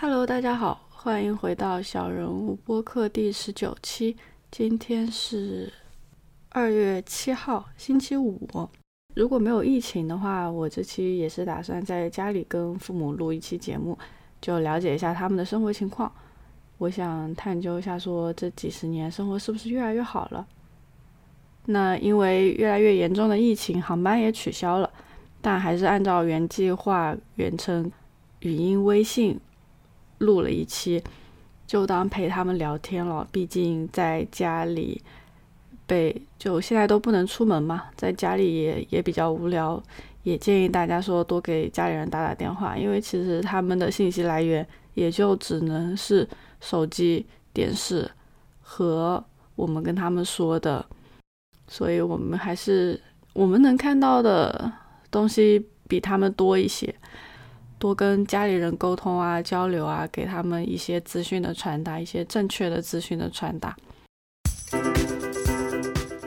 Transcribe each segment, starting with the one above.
Hello，大家好，欢迎回到小人物播客第十九期。今天是二月七号，星期五。如果没有疫情的话，我这期也是打算在家里跟父母录一期节目，就了解一下他们的生活情况。我想探究一下，说这几十年生活是不是越来越好了？那因为越来越严重的疫情，航班也取消了，但还是按照原计划远程语音微信。录了一期，就当陪他们聊天了。毕竟在家里被就现在都不能出门嘛，在家里也也比较无聊，也建议大家说多给家里人打打电话，因为其实他们的信息来源也就只能是手机、电视和我们跟他们说的，所以我们还是我们能看到的东西比他们多一些。多跟家里人沟通啊，交流啊，给他们一些资讯的传达，一些正确的资讯的传达。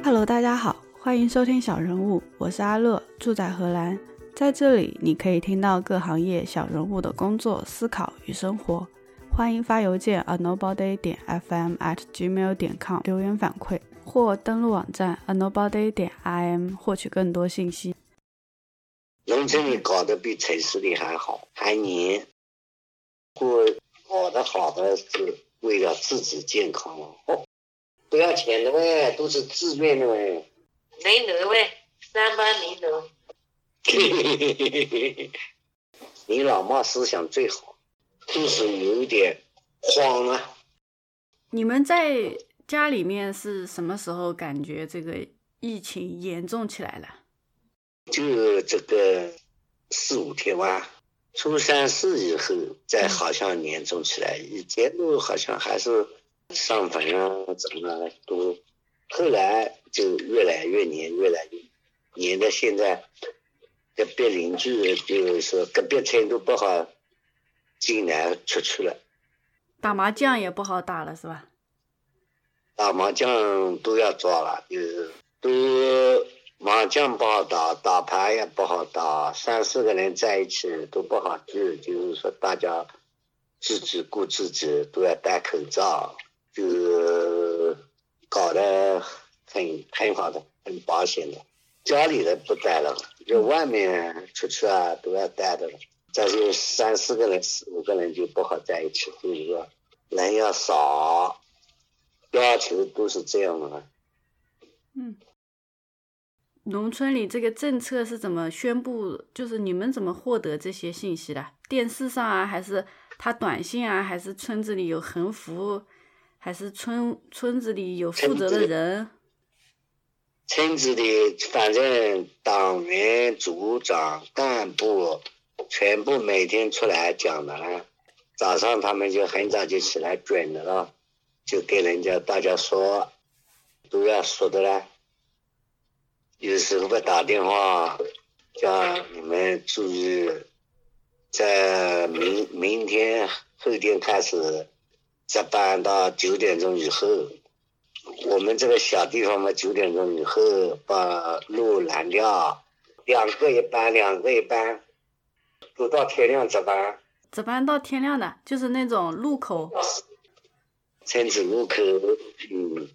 Hello，大家好，欢迎收听小人物，我是阿乐，住在荷兰，在这里你可以听到各行业小人物的工作、思考与生活。欢迎发邮件 a nobody 点 fm at gmail 点 com 留言反馈，或登录网站 a nobody 点 im 获取更多信息。农村里搞得比城市里还好，还黏。过搞得好的是为了自己健康哦，不要钱的喂，都是自愿的喂。零头喂，三班零头。你老妈思想最好，就是有点慌啊。你们在家里面是什么时候感觉这个疫情严重起来了？就这个四五天吧，初三四以后，再好像严重起来。以前都好像还是上坟啊，怎么都，后来就越来越黏，越来越黏到。现在隔壁邻居就是说，隔壁村都不好进来出去了。打麻将也不好打了，是吧？打麻将都要抓了，就是都。麻将不好打，打牌也不好打，三四个人在一起都不好聚。就是说，大家自己顾自己，都要戴口罩，就是搞得很很好的，很保险的。家里的不戴了，就外面出去啊都要戴的了。再就三四个人、四五个人就不好在一起，就是说人要少，要求都是这样的。嗯。农村里这个政策是怎么宣布？就是你们怎么获得这些信息的？电视上啊，还是他短信啊，还是村子里有横幅，还是村村子里有负责的人？村子里反正党员、组长、干部全部每天出来讲的了。早上他们就很早就起来准的了，就跟人家大家说，都要说的了。有时候会打电话叫你们注意，在明明天后天开始值班到九点钟以后，我们这个小地方嘛，九点钟以后把路拦掉，两个一班，两个一班，都到天亮值班。值班到天亮的，就是那种路口。村子路口，嗯，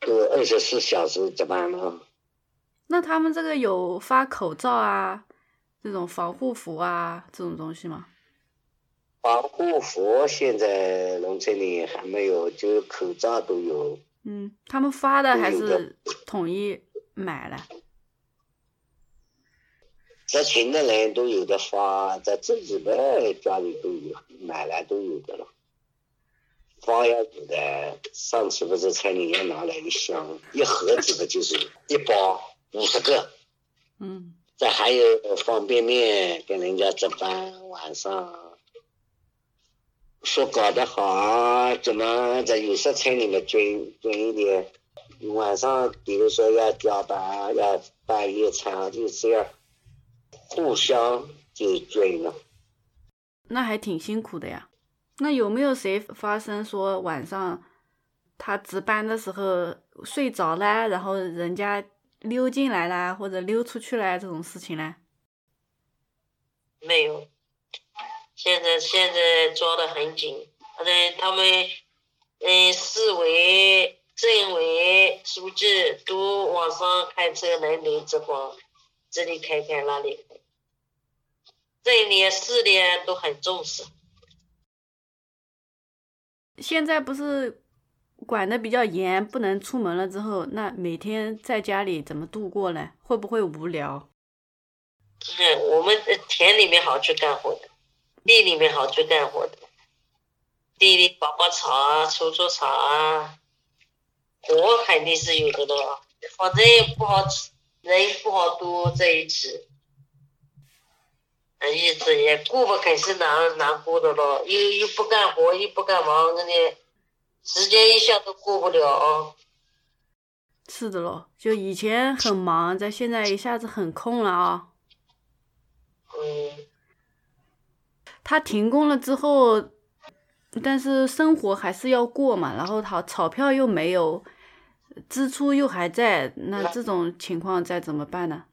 都二十四小时值班了。那他们这个有发口罩啊，这种防护服啊，这种东西吗？防护服现在农村里还没有，就口罩都有。嗯，他们发的还是统一买了？在群的人都有的发，在自己的家里都有买来都有的了。发要有的，上次不是村里要拿来一箱一盒子的，就是一包。五十个，嗯，这还有方便面跟人家值班，晚上说搞得好，怎么在有些村里面准准一点？晚上比如说要加班，要办夜餐，就这样，互相就准了。那还挺辛苦的呀。那有没有谁发生说晚上他值班的时候睡着了，然后人家？溜进来啦，或者溜出去啦，这种事情呢？没有，现现在现在抓的很紧，反正他们，嗯，市委、政委书记都晚上开车来来直播，这里开开那里开，镇里、市里都很重视。现在不是管的比较严，不能出门了之后，那每天在家里怎么度过呢？会不会无聊？嗯，我们田里面好去干活的，地里面好去干活的，地里拔拔草啊，除除草啊，活肯定是有的咯，反正也不好，人不好多在一起，日子也过不肯是难难过的咯，又又不干活，又不干忙，那里时间一下都过不了。是的咯，就以前很忙，在现在一下子很空了啊。嗯，他停工了之后，但是生活还是要过嘛，然后他钞票又没有，支出又还在，那这种情况再怎么办呢？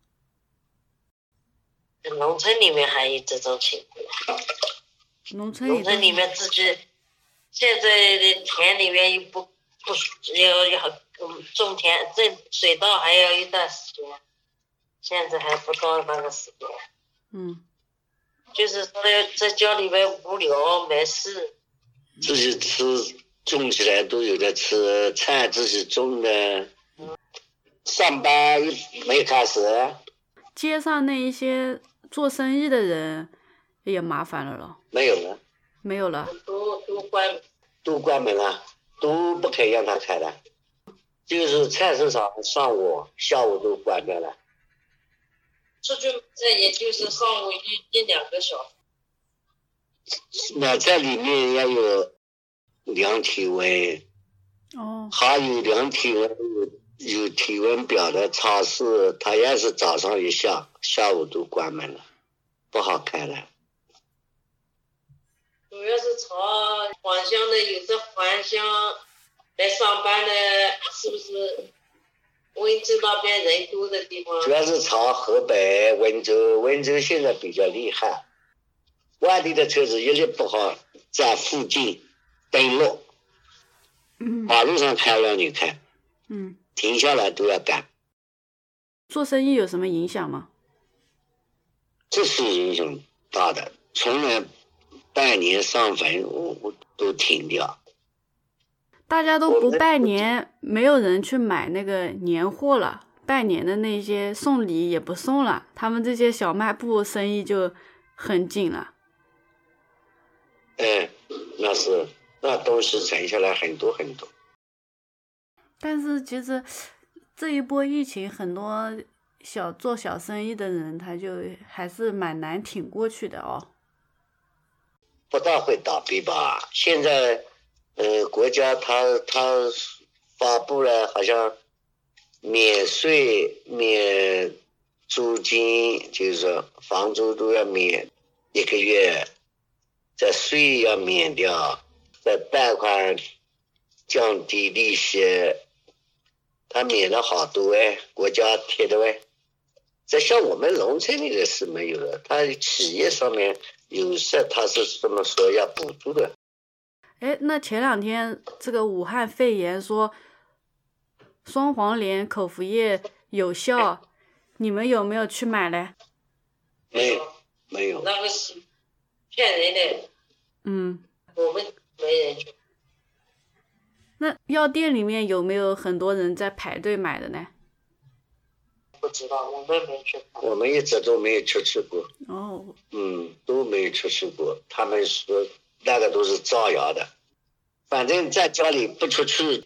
农村里面还有这种情况，农村农村里面自己现在的田里面又不不要要嗯种田这水稻还要一段时间，现在还不到那个时间。嗯，就是在在家里面无聊没事，自己吃种起来都有的吃，菜自己种的。上班没开始，街上那一些做生意的人也麻烦了咯，没有了，没有了。都都关都关门了，都不肯让他开了。就是菜市场上午、下午都关掉了。出去这也就是上午一一两个小时，那在里面要有量体温，哦，还有量体温有有体温表的超市，它也是早上一下，下午都关门了，不好开了。主要是朝返乡的，有的返乡来上班的，是不是？温州那边人多的地方，主要是朝河北温州，温州现在比较厉害，外地的车子一律不好在附近登陆，嗯。马路上开让你开，嗯，停下来都要赶，做生意有什么影响吗？这是影响大的。从来拜年上坟我我都停掉，大家都不拜年，没有人去买那个年货了，拜年的那些送礼也不送了，他们这些小卖部生意就很紧了。哎，那是那东西存下来很多很多。但是其实这一波疫情，很多小做小生意的人，他就还是蛮难挺过去的哦。不大会倒闭吧？现在，呃，国家他他发布了，好像免税、免租金，就是说房租都要免一个月，这税要免掉，这贷款降低利息，他免了好多哎，国家贴的哎。这像我们农村里的是没有的，他企业上面有些他是这么说要补助的。哎，那前两天这个武汉肺炎说双黄连口服液有效，你们有没有去买嘞？没有，没有，那个是骗人的，嗯，我们没人去。那药店里面有没有很多人在排队买的呢？不知道，我们没去看。我们一直都没有出去过，哦，嗯，都没有出去过。他们说那个都是造谣的，反正在家里不出去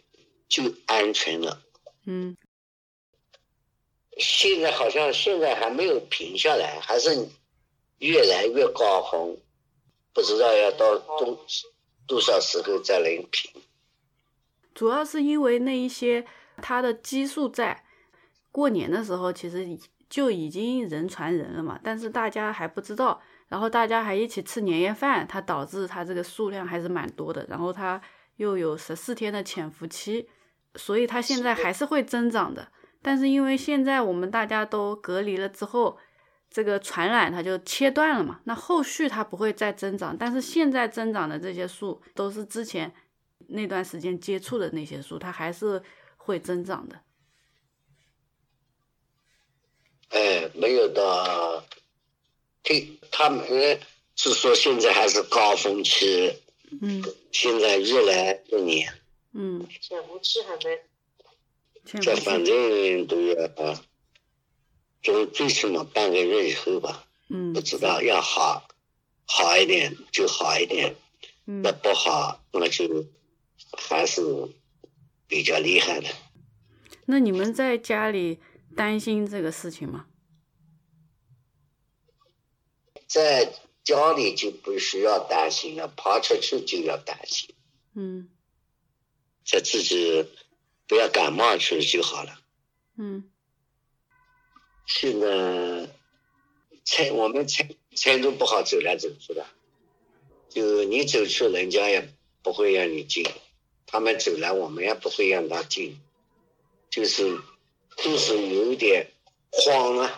就安全了。嗯，现在好像现在还没有平下来，还是越来越高峰，不知道要到多多少时候才能平。主要是因为那一些它的基数在，过年的时候其实就已经人传人了嘛，但是大家还不知道，然后大家还一起吃年夜饭，它导致它这个数量还是蛮多的，然后它又有十四天的潜伏期，所以它现在还是会增长的。但是因为现在我们大家都隔离了之后，这个传染它就切断了嘛，那后续它不会再增长，但是现在增长的这些数都是之前那段时间接触的那些数，它还是会增长的。哎，没有到，听他们是说现在还是高峰期，嗯。现在越来越严，嗯，潜伏期还没，这反，正都要，就最起码半个月以后吧，嗯。不知道要好，好一点就好一点，嗯。那不好那就还是比较厉害的。那你们在家里担心这个事情吗？在家里就不需要担心了，跑出去就要担心，嗯。在自己不要感冒去就好了。嗯。现在程我们程程度不好走来走去的，就你走去，人家也不会让你进；他们走来，我们也不会让他进，就是就是有一点慌啊。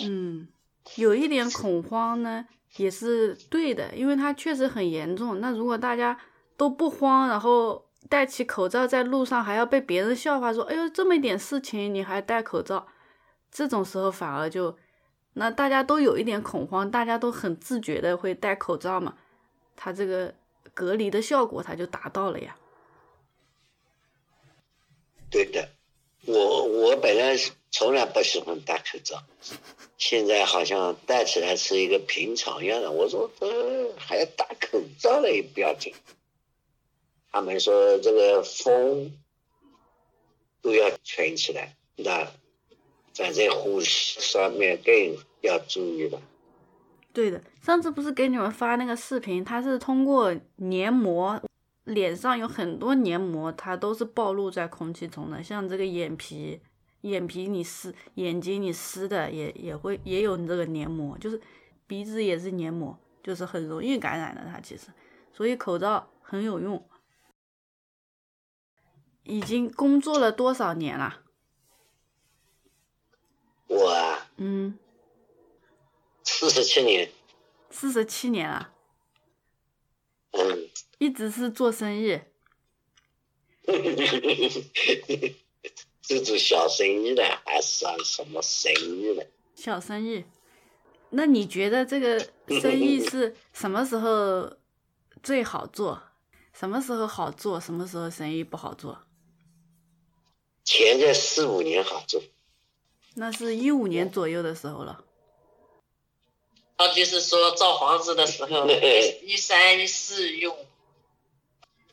嗯，有一点恐慌呢，也是对的，因为它确实很严重。那如果大家都不慌，然后戴起口罩在路上还要被别人笑话说：“哎呦，这么一点事情你还戴口罩？”这种时候反而就，那大家都有一点恐慌，大家都很自觉的会戴口罩嘛，它这个隔离的效果它就达到了呀。对的，我我本来从来不喜欢戴口罩，现在好像戴起来是一个平常一样的。我说呃还要戴口罩了也不要紧，他们说这个风都要圈起来，那反正呼吸上面更要注意了。对的，上次不是给你们发那个视频，它是通过黏膜，脸上有很多黏膜，它都是暴露在空气中的。像这个眼皮，眼皮你湿，眼睛你湿的也也会也有这个黏膜，就是鼻子也是黏膜，就是很容易感染的。它其实，所以口罩很有用。已经工作了多少年了？我啊，嗯，四十七年，四十七年了，嗯，一直是做生意。这做小生意的还算什么生意呢？小生意，那你觉得这个生意是 什么时候最好做？什么时候好做？什么时候生意不好做？前个四五年好做，那是一五年左右的时候了。他就是说造房子的时候，一一三一四用，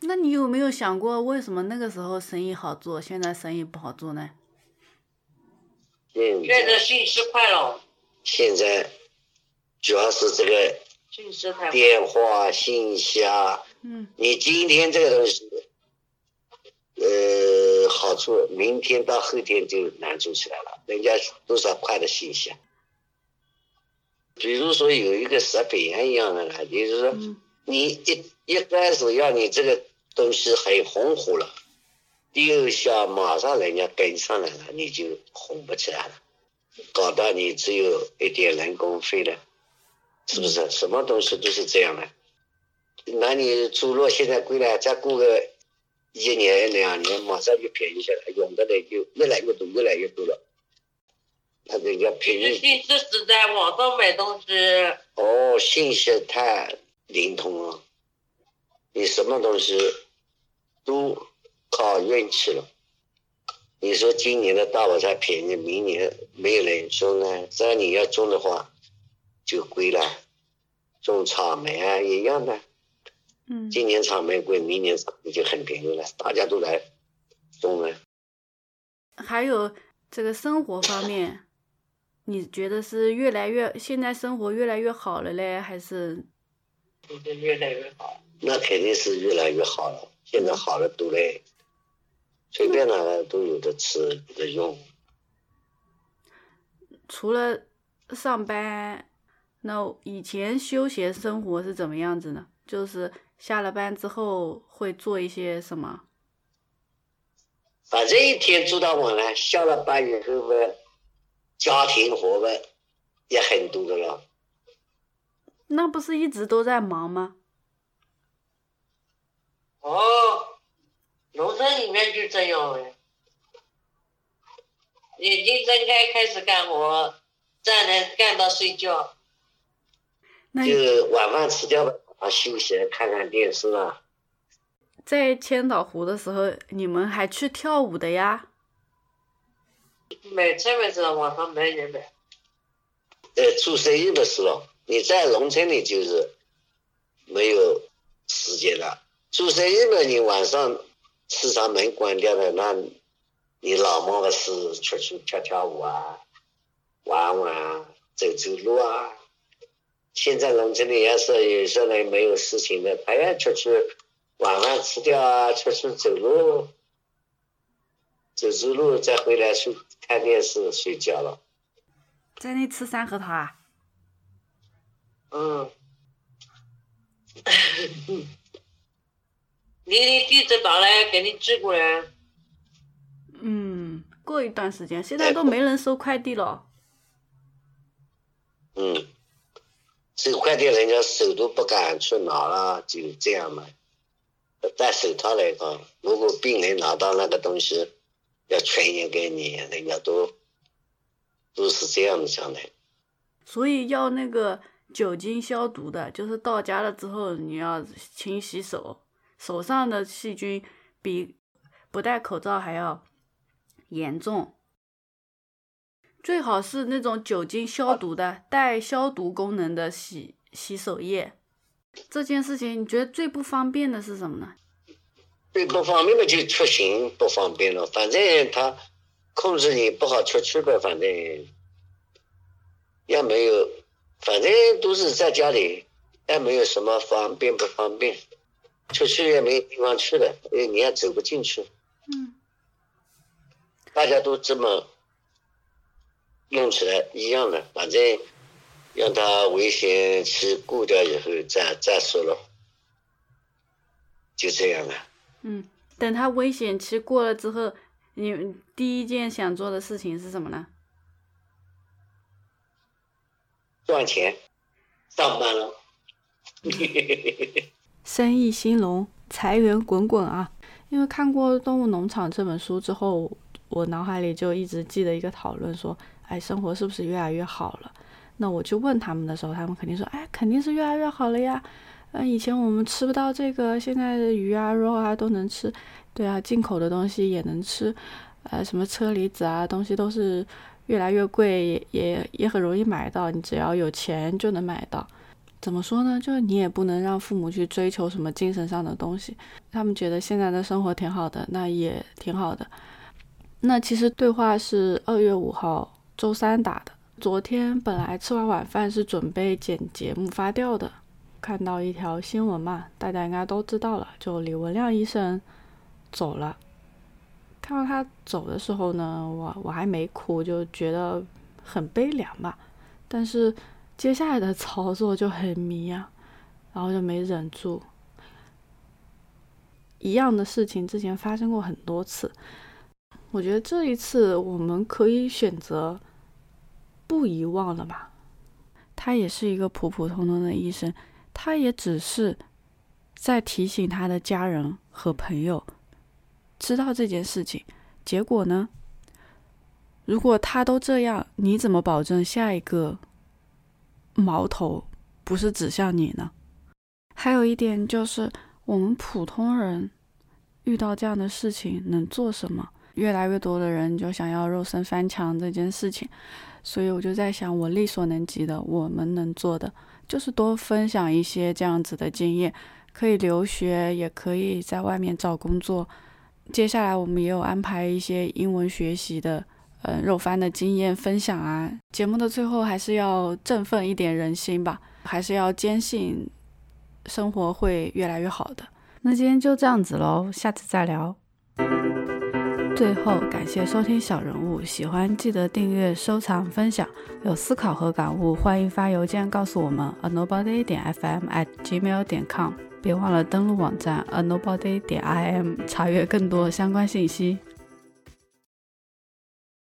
那你有没有想过，为什么那个时候生意好做，现在生意不好做呢？现现在在信息快了，现在主要是这个信息太，电话信息啊，嗯。你今天这个东西，呃，好处，明天到后天就难做起来了，人家多少快的信息啊。比如说有一个食品一样的了，就是说嗯你一一开始要你这个东西很红火了，第二下马上人家跟上来了，你就红不起来了，搞到你只有一点人工费了，是不是？什么东西都是这样的。那你猪肉现在贵了，再过个一年两年，马上就便宜下来，用的人就越来越多，越来越多了。那人家便宜信息时代，网上买东西，哦，信息太灵通了，你什么东西都靠运气了。你说今年的大白菜便宜，明年没有人种呢，这你要种的话就贵了。种草莓啊一样的，嗯，今年草莓贵，明年草莓就很便宜了，大家都来种了。还有这个生活方面，你觉得是越来越现在生活越来越好了嘞，还是就是越来越好。那肯定是越来越好了，现在好了多嘞，随便哪个都有的吃有的用。除了上班，那以前休闲生活是怎么样子呢？就是下了班之后会做一些什么？反正一天做到晚了，下了班以后嘛，家庭活呗，也很多的了。那不是一直都在忙吗？哦，农村里面就这样了，眼睛睁开开始干活，站着干到睡觉。那就是晚饭吃掉吧，啊，休息看看电视啊。在千岛湖的时候，你们还去跳舞的呀？买菜嘛，知道网上买人买。呃，做生意的时候，你在农村里就是没有时间了。做生意嘛，你晚上市场门关掉了，那你老么个是出去跳跳舞啊，玩玩啊，走走路啊。现在农村里要是有些人没有事情的，他要出去晚饭吃掉啊，出去走路，走走路再回来睡看电视睡觉了。在那吃山核桃啊？嗯。你的地址到了，给你寄过来。嗯，过一段时间，现在都没人收快递了。嗯，收快递人家手都不敢去拿了，就这样嘛。戴手套来讲，如果病人拿到那个东西要传染给你，人家都都是这样想的。所以要那个酒精消毒的，就是到家了之后你要勤洗手，手上的细菌比不戴口罩还要严重。最好是那种酒精消毒的、带消毒功能的洗洗手液。这件事情你觉得最不方便的是什么呢？最不方便嘛就出行不方便了，反正他控制你不好出去呗，反正也没有，反正都是在家里，也没有什么方便不方便，出去也没有地方去了，因为你也走不进去，嗯，大家都这么弄起来一样的，反正让他危险期过掉以后再再说了，就这样了。嗯，等他危险期过了之后，你第一件想做的事情是什么呢？赚钱，上班了。生意兴隆，财源滚滚啊！因为看过《动物农场》这本书之后，我脑海里就一直记得一个讨论，说，哎，生活是不是越来越好了？那我去问他们的时候，他们肯定说，哎，肯定是越来越好了呀。嗯，以前我们吃不到这个，现在的鱼啊、肉啊都能吃。对啊，进口的东西也能吃。呃，什么车厘子啊，东西都是越来越贵，也也也很容易买到。你只要有钱就能买到。怎么说呢？就是你也不能让父母去追求什么精神上的东西。他们觉得现在的生活挺好的，那也挺好的。那其实对话是二月五号周三打的。昨天本来吃完晚饭是准备剪节目发掉的。看到一条新闻嘛，大家应该都知道了，就李文亮医生走了。看到他走的时候呢，我我还没哭，就觉得很悲凉吧。但是接下来的操作就很迷啊，然后就没忍住。一样的事情之前发生过很多次，我觉得这一次我们可以选择不遗忘了吧。他也是一个普普通通的医生。他也只是在提醒他的家人和朋友知道这件事情。结果呢？如果他都这样，你怎么保证下一个矛头不是指向你呢？还有一点就是，我们普通人遇到这样的事情能做什么？越来越多的人就想要肉身翻墙这件事情，所以我就在想，我力所能及的，我们能做的。就是多分享一些这样子的经验，可以留学，也可以在外面找工作。接下来我们也有安排一些英文学习的，嗯，肉番的经验分享啊。节目的最后还是要振奋一点人心吧，还是要坚信生活会越来越好的。那今天就这样子喽，下次再聊。最后，感谢收听小人物，喜欢记得订阅、收藏、分享。有思考和感悟，欢迎发邮件告诉我们：a nobody 点 fm at gmail 点 com。别忘了登录网站 a nobody 点 im，查阅更多相关信息。